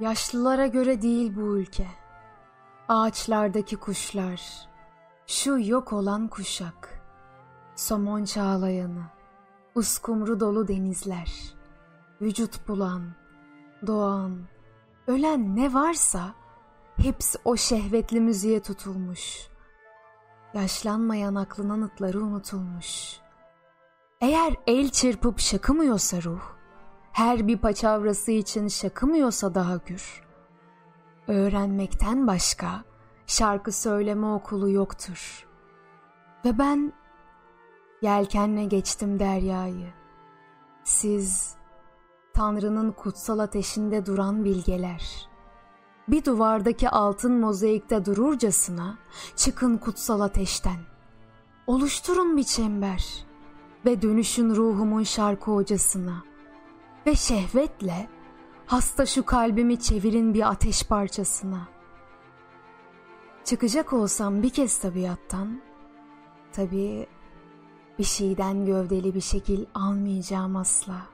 Yaşlılara göre değil bu ülke. Ağaçlardaki kuşlar, şu yok olan kuşak, somon çağlayanı, uskumru dolu denizler, vücut bulan, doğan, ölen ne varsa hepsi o şehvetli müziğe tutulmuş. Yaşlanmayan aklın anıtları unutulmuş. Eğer el çırpıp şakımıyorsa ruh, her bir paçavrası için şakımıyorsa daha gür. Öğrenmekten başka şarkı söyleme okulu yoktur. Ve ben yelkenle geçtim deryayı. Siz Tanrı'nın kutsal ateşinde duran bilgeler. Bir duvardaki altın mozaikte dururcasına çıkın kutsal ateşten. Oluşturun bir çember ve dönüşün ruhumun şarkı hocasına.'' Ve şehvetle hasta şu kalbimi çevirin bir ateş parçasına. Çıkacak olsam bir kez tabiattan, tabii bir şeyden gövdeli bir şekil almayacağım asla.''